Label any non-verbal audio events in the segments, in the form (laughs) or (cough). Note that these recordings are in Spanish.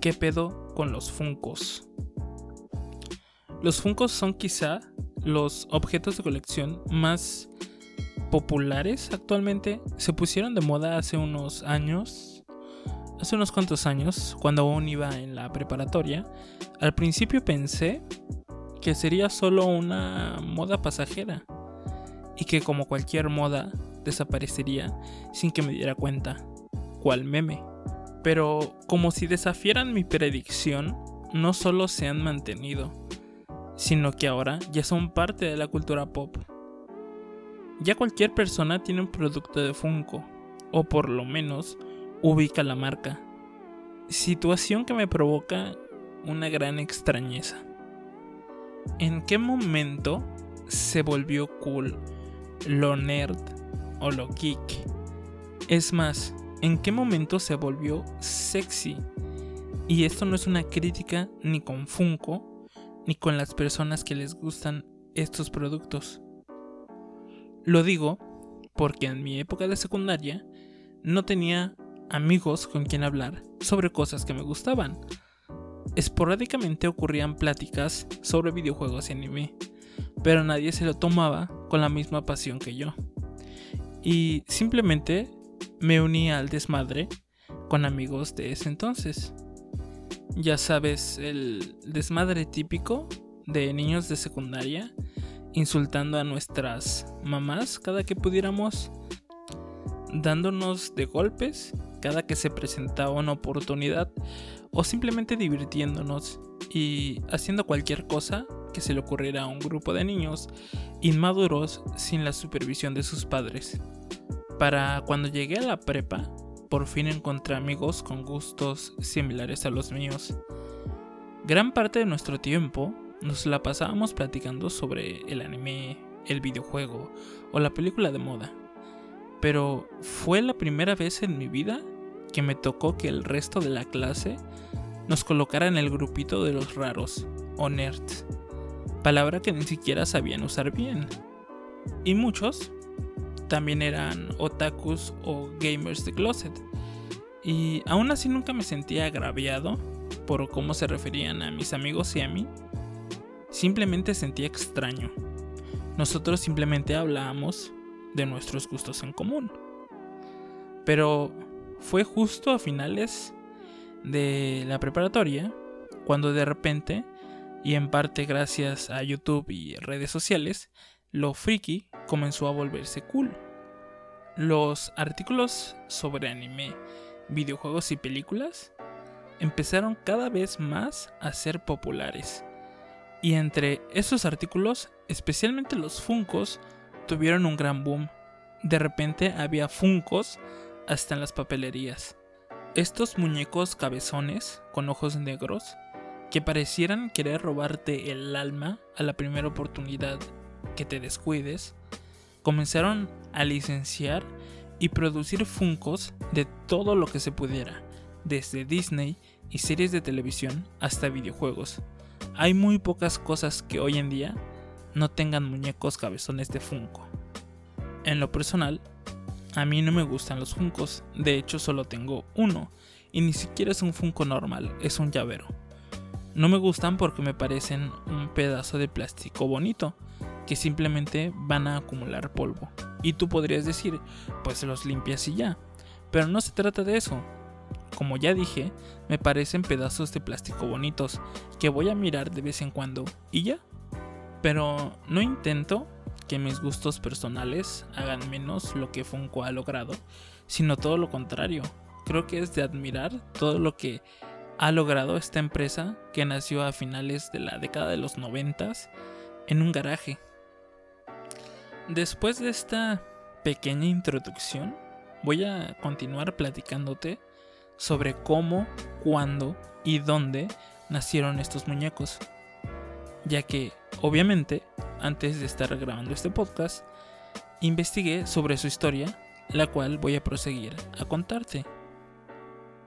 ¿qué pedo con los Funcos? Los Funcos son quizá los objetos de colección más populares actualmente. Se pusieron de moda hace unos años, hace unos cuantos años, cuando aún iba en la preparatoria. Al principio pensé que sería solo una moda pasajera y que como cualquier moda desaparecería sin que me diera cuenta. ¿Cuál meme? Pero como si desafiaran mi predicción, no solo se han mantenido, sino que ahora ya son parte de la cultura pop. Ya cualquier persona tiene un producto de Funko, o por lo menos ubica la marca. Situación que me provoca una gran extrañeza. ¿En qué momento se volvió cool lo nerd o lo geek? Es más, ¿en qué momento se volvió sexy? Y esto no es una crítica ni con Funko ni con las personas que les gustan estos productos. Lo digo porque en mi época de secundaria no tenía amigos con quien hablar sobre cosas que me gustaban. Esporádicamente ocurrían pláticas sobre videojuegos y anime, pero nadie se lo tomaba con la misma pasión que yo. Y simplemente me uní al desmadre con amigos de ese entonces. Ya sabes, el desmadre típico de niños de secundaria insultando a nuestras mamás cada que pudiéramos, dándonos de golpes cada que se presentaba una oportunidad o simplemente divirtiéndonos y haciendo cualquier cosa que se le ocurriera a un grupo de niños inmaduros sin la supervisión de sus padres. Para cuando llegué a la prepa, por fin encontré amigos con gustos similares a los míos. Gran parte de nuestro tiempo nos la pasábamos platicando sobre el anime, el videojuego o la película de moda. Pero fue la primera vez en mi vida que me tocó que el resto de la clase nos colocara en el grupito de los raros, o nerds, palabra que ni siquiera sabían usar bien. Y muchos también eran otakus o gamers de closet. Y aún así nunca me sentía agraviado por cómo se referían a mis amigos y a mí. Simplemente sentía extraño. Nosotros simplemente hablábamos de nuestros gustos en común. Pero fue justo a finales de la preparatoria cuando de repente, y en parte gracias a YouTube y redes sociales, lo friki comenzó a volverse cool. Los artículos sobre anime, videojuegos y películas empezaron cada vez más a ser populares. Y entre esos artículos, especialmente los Funcos, tuvieron un gran boom. De repente había Funcos hasta en las papelerías. Estos muñecos cabezones con ojos negros que parecieran querer robarte el alma a la primera oportunidad que te descuides, comenzaron a licenciar y producir Funcos de todo lo que se pudiera, desde Disney y series de televisión hasta videojuegos. Hay muy pocas cosas que hoy en día no tengan muñecos cabezones de Funko. En lo personal, a mí no me gustan los Funcos, de hecho solo tengo uno, y ni siquiera es un Funko normal, es un llavero. No me gustan porque me parecen un pedazo de plástico bonito, que simplemente van a acumular polvo. Y tú podrías decir, pues los limpias y ya. Pero no se trata de eso. Como ya dije, me parecen pedazos de plástico bonitos, que voy a mirar de vez en cuando y ya. Pero no intento que mis gustos personales hagan menos lo que Funko ha logrado, sino todo lo contrario. Creo que es de admirar todo lo que ha logrado esta empresa que nació a finales de la década de los noventas en un garaje. Después de esta pequeña introducción, voy a continuar platicándote sobre cómo, cuándo y dónde nacieron estos muñecos. Ya que, obviamente, antes de estar grabando este podcast, investigué sobre su historia, la cual voy a proseguir a contarte.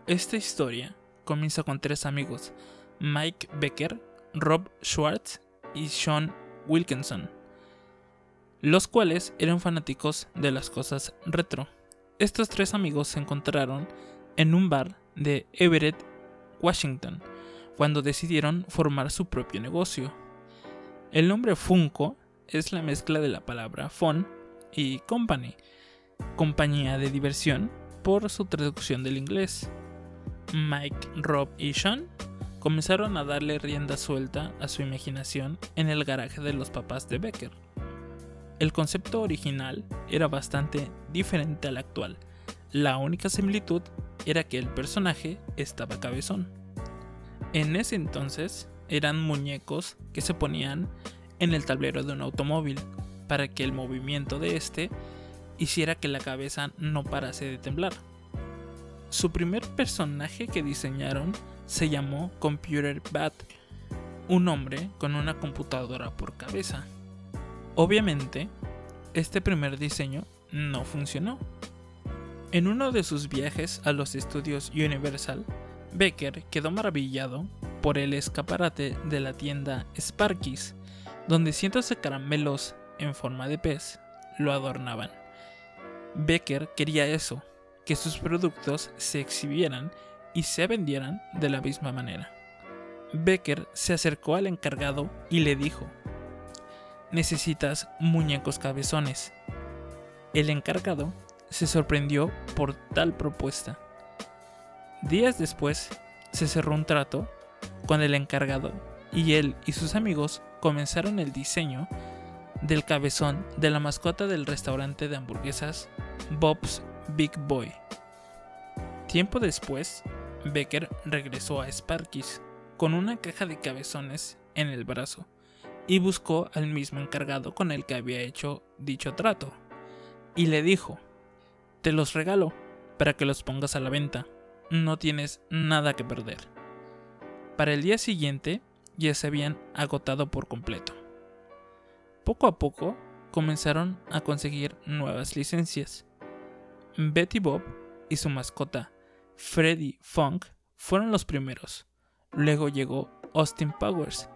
Esta historia comienza con tres amigos, Mike Becker, Rob Schwartz y Sean Wilkinson, los cuales eran fanáticos de las cosas retro. Estos tres amigos se encontraron en un bar de Everett, Washington, cuando decidieron formar su propio negocio. El nombre Funko es la mezcla de la palabra fun y company, compañía de diversión, por su traducción del inglés. Mike, Rob y Sean comenzaron a darle rienda suelta a su imaginación en el garaje de los papás de Becker. El concepto original era bastante diferente al actual. La única similitud era que el personaje estaba cabezón. En ese entonces eran muñecos que se ponían en el tablero de un automóvil para que el movimiento de este hiciera que la cabeza no parase de temblar. Su primer personaje que diseñaron se llamó Computer Bat, un hombre con una computadora por cabeza. Obviamente, este primer diseño no funcionó. En uno de sus viajes a los estudios Universal, Becker quedó maravillado por el escaparate de la tienda Sparky's, donde cientos de caramelos en forma de pez lo adornaban. Becker quería eso, que sus productos se exhibieran y se vendieran de la misma manera. Becker se acercó al encargado y le dijo, necesitas muñecos cabezones. El encargado se sorprendió por tal propuesta. Días después se cerró un trato con el encargado y él y sus amigos comenzaron el diseño del cabezón de la mascota del restaurante de hamburguesas Bob's Big Boy. Tiempo después, Becker regresó a Sparky's con una caja de cabezones en el brazo y buscó al mismo encargado con el que había hecho dicho trato y le dijo, te los regalo para que los pongas a la venta, no tienes nada que perder. Para el día siguiente ya se habían agotado por completo. Poco a poco comenzaron a conseguir nuevas licencias. Betty Bob y su mascota Freddy Funk fueron los primeros. Luego llegó Austin Powers,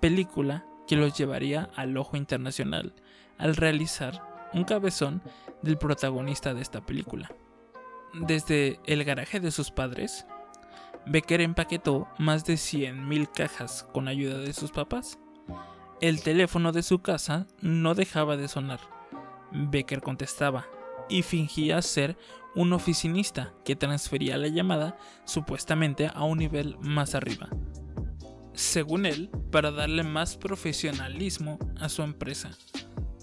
película que los llevaría al ojo internacional al realizar un cabezón del protagonista de esta película. Desde el garaje de sus padres, Becker empaquetó más de 100.000 cajas con ayuda de sus papás. El teléfono de su casa no dejaba de sonar. Becker contestaba y fingía ser un oficinista que transfería la llamada supuestamente a un nivel más arriba. Según él, para darle más profesionalismo a su empresa.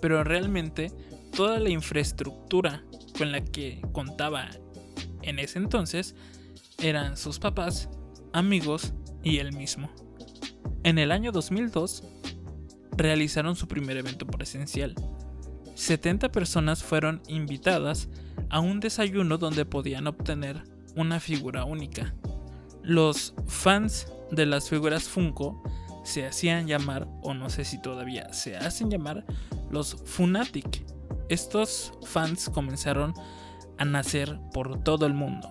Pero realmente toda la infraestructura con la que contaba en ese entonces eran sus papás, amigos y él mismo. En el año 2002 realizaron su primer evento presencial. 70 personas fueron invitadas a un desayuno donde podían obtener una figura única. Los fans de las figuras Funko se hacían llamar, o no sé si todavía se hacen llamar, los Funatic. Estos fans comenzaron a nacer por todo el mundo.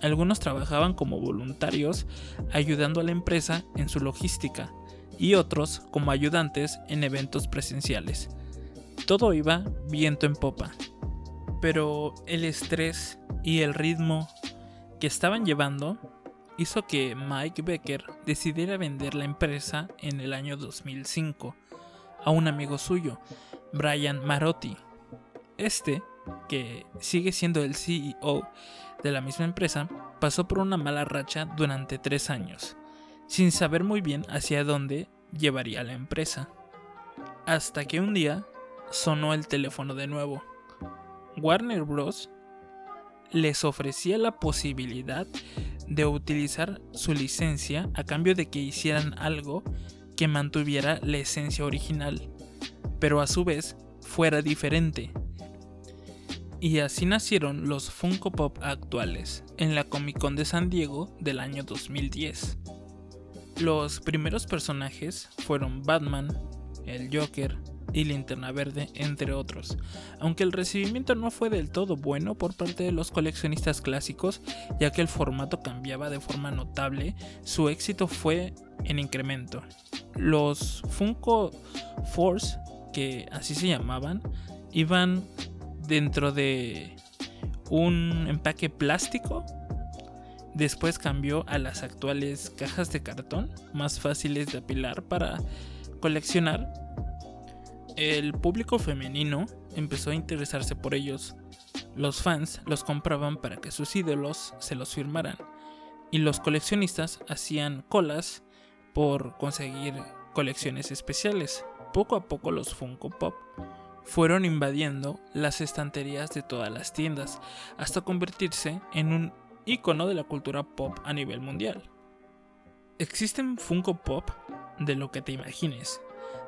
Algunos trabajaban como voluntarios ayudando a la empresa en su logística y otros como ayudantes en eventos presenciales. Todo iba viento en popa, pero el estrés y el ritmo que estaban llevando hizo que Mike Becker decidiera vender la empresa en el año 2005 a un amigo suyo, Brian Marotti. Este, que sigue siendo el CEO de la misma empresa, pasó por una mala racha durante tres años, sin saber muy bien hacia dónde llevaría la empresa. Hasta que un día sonó el teléfono de nuevo. Warner Bros. les ofrecía la posibilidad de utilizar su licencia a cambio de que hicieran algo que mantuviera la esencia original, pero a su vez fuera diferente, y así nacieron los Funko Pop actuales en la Comic Con de San Diego del año 2010. Los primeros personajes fueron Batman, el Joker y Linterna Verde, entre otros, aunque el recibimiento no fue del todo bueno por parte de los coleccionistas clásicos, ya que el formato cambiaba de forma notable, su éxito fue en incremento. Los Funko Force, que así se llamaban, iban dentro de un empaque plástico Después cambió a las actuales cajas de cartón, más fáciles de apilar para coleccionar. El público femenino empezó a interesarse por ellos. Los fans los compraban para que sus ídolos se los firmaran. Y los coleccionistas hacían colas por conseguir colecciones especiales. Poco a poco los Funko Pop fueron invadiendo las estanterías de todas las tiendas hasta convertirse en un icono de la cultura pop a nivel mundial. Existen Funko Pop de lo que te imagines,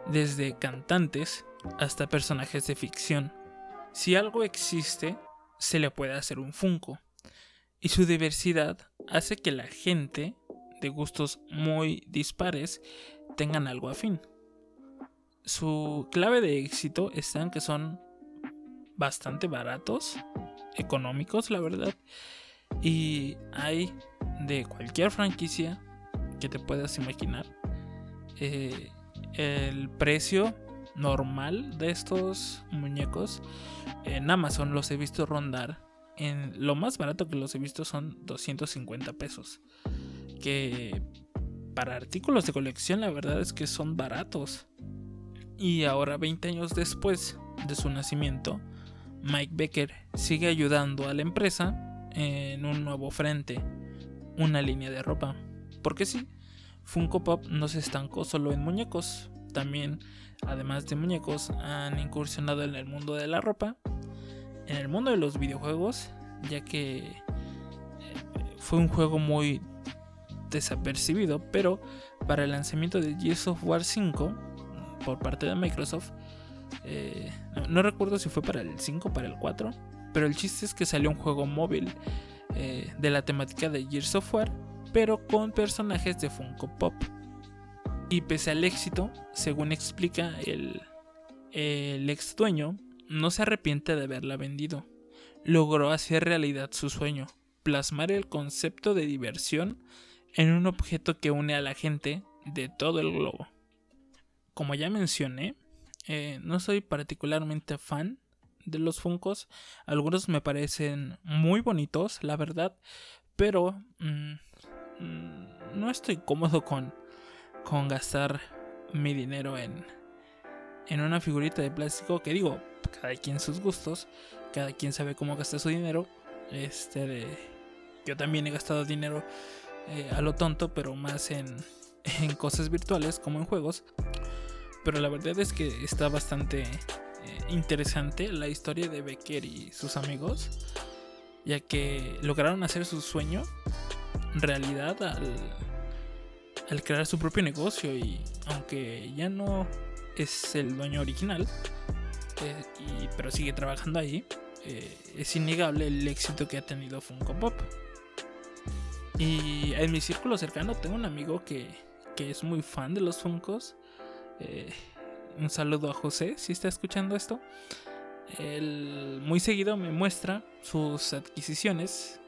desde cantantes hasta personajes de ficción. Si algo existe, se le puede hacer un Funko. Y su diversidad hace que la gente de gustos muy dispares tengan algo afín. Su clave de éxito está en que son bastante baratos, económicos, la verdad. Y hay de cualquier franquicia que te puedas imaginar. Eh, el precio normal de estos muñecos en Amazon los he visto rondar. En lo más barato que los he visto son 250 pesos. Que para artículos de colección la verdad es que son baratos. Y ahora 20 años después de su nacimiento, Mike Becker sigue ayudando a la empresa en un nuevo frente, una línea de ropa. Porque sí, Funko Pop no se estancó solo en muñecos, también, además de muñecos, han incursionado en el mundo de la ropa, en el mundo de los videojuegos, ya que eh, fue un juego muy desapercibido, pero para el lanzamiento de Gears of War 5 por parte de Microsoft, eh, no, recuerdo si fue para el 5 o para el 4, pero el chiste es que salió un juego móvil eh, de la temática de Gears of War, pero con personajes de Funko Pop. Y pese al éxito, según explica el, ex dueño, no se arrepiente de haberla vendido. Logró hacer realidad su sueño, plasmar el concepto de diversión en un objeto que une a la gente de todo el globo. Como ya mencioné, eh, no soy particularmente fan de los Funcos. Algunos me parecen muy bonitos, la verdad, pero mm, no estoy cómodo con con gastar mi dinero en, en una figurita de plástico que digo, cada quien sus gustos, cada quien sabe cómo gastar su dinero. Este yo también he gastado dinero eh, a lo tonto, pero más en, (laughs) en cosas virtuales como en juegos. Pero la verdad es que está bastante eh, interesante la historia de Becker y sus amigos, ya que lograron hacer su sueño realidad al crear su propio negocio y aunque ya no es el dueño original, eh, pero sigue trabajando ahí, eh, es innegable el éxito que ha tenido Funko Pop. Y en mi círculo cercano tengo un amigo que, que es muy fan de los Funkos. Eh, un saludo a José si está escuchando esto. Él muy seguido me muestra sus adquisiciones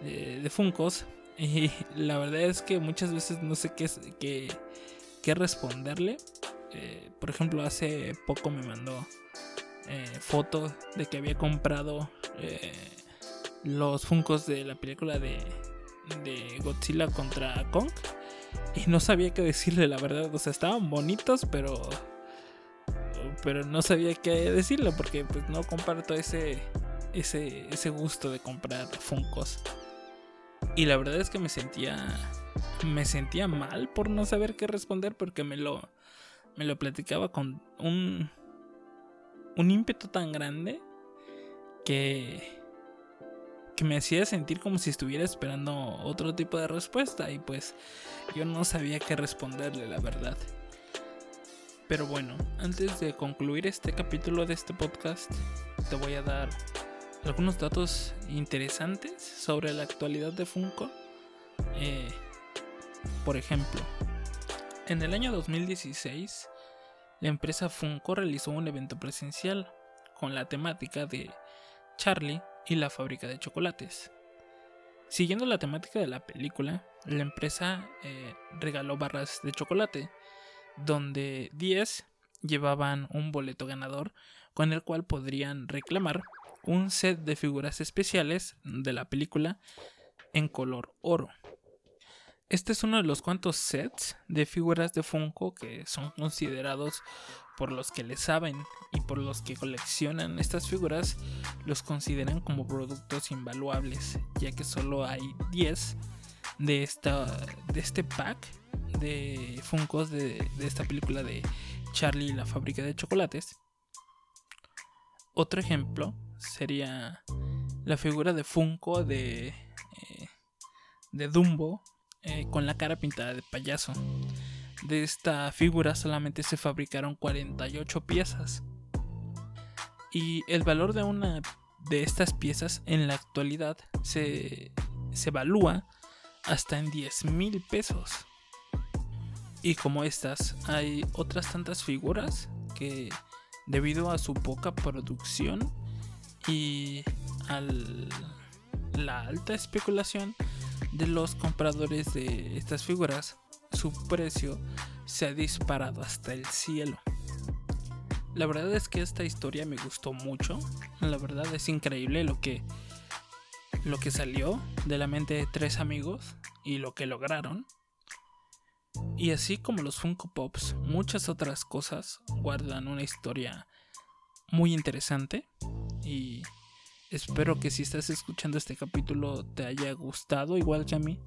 de Funkos y (laughs) la verdad es que muchas veces no sé qué, qué, qué responderle. Eh, por ejemplo, hace poco me mandó eh, fotos de que había comprado eh, los Funcos de la película de, de Godzilla contra Kong. Y no sabía qué decirle, la verdad. O sea, estaban bonitos, pero. Pero no sabía qué decirle porque pues no comparto ese, ese, ese gusto de comprar Funcos. Y la verdad es que me sentía. Me sentía mal por no saber qué responder porque me lo. Me lo platicaba con un. Un ímpetu tan grande que. Que me hacía sentir como si estuviera esperando otro tipo de respuesta. Y pues yo no sabía qué responderle, la verdad. Pero bueno, antes de concluir este capítulo de este podcast, te voy a dar algunos datos interesantes sobre la actualidad de Funko. Eh, por ejemplo, en el año 2016, la empresa Funko realizó un evento presencial con la temática de Charlie y la fábrica de chocolates. Siguiendo la temática de la película, la empresa eh, regaló barras de chocolate, donde 10 llevaban un boleto ganador con el cual podrían reclamar un set de figuras especiales de la película en color oro. Este es uno de los cuantos sets de figuras de Funko que son considerados por los que le saben y por los que coleccionan estas figuras, los consideran como productos invaluables, ya que solo hay 10 de, esta, de este pack de Funkos de, esta película de Charlie y la fábrica de chocolates. Otro ejemplo sería la figura de Funko de, eh, de Dumbo eh, con la cara pintada de payaso. De esta figura solamente se fabricaron 48 piezas. Y el valor de una de estas piezas en la actualidad se, se evalúa hasta en 10 mil pesos. Y como estas, hay otras tantas figuras que debido a su poca producción y a la alta especulación de los compradores de estas figuras, su precio se ha disparado hasta el cielo. La verdad es que esta historia me gustó mucho. La verdad es increíble lo que lo que salió de la mente de tres amigos y lo que lograron. Y así como los Funko Pops, muchas otras cosas guardan una historia muy interesante y Espero que si estás escuchando este capítulo te haya gustado igual que a mí.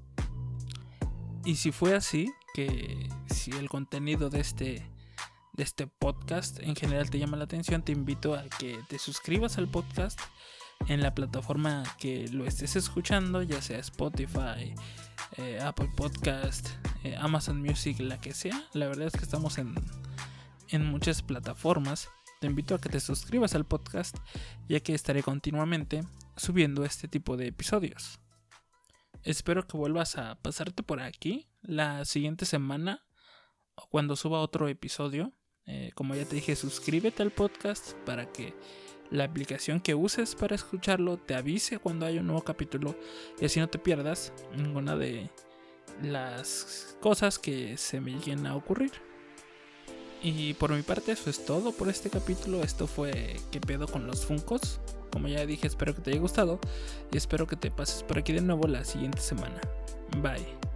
Y si fue así, que si el contenido de este de este podcast en general te llama la atención, te invito a que te suscribas al podcast en la plataforma que lo estés escuchando, ya sea Spotify, eh, Apple Podcast, eh, Amazon Music, la que sea. La verdad es que estamos en, en muchas plataformas te invito a que te suscribas al podcast ya que estaré continuamente subiendo este tipo de episodios. Espero que vuelvas a pasarte por aquí la siguiente semana o cuando suba otro episodio. Eh, como ya te dije, suscríbete al podcast para que la aplicación que uses para escucharlo te avise cuando haya un nuevo capítulo y así no te pierdas ninguna de las cosas que se me lleguen a ocurrir. Y por mi parte eso es todo por este capítulo. Esto fue ¿Qué pedo con los Funcos? Como ya dije, espero que te haya gustado y espero que te pases por aquí de nuevo la siguiente semana. Bye.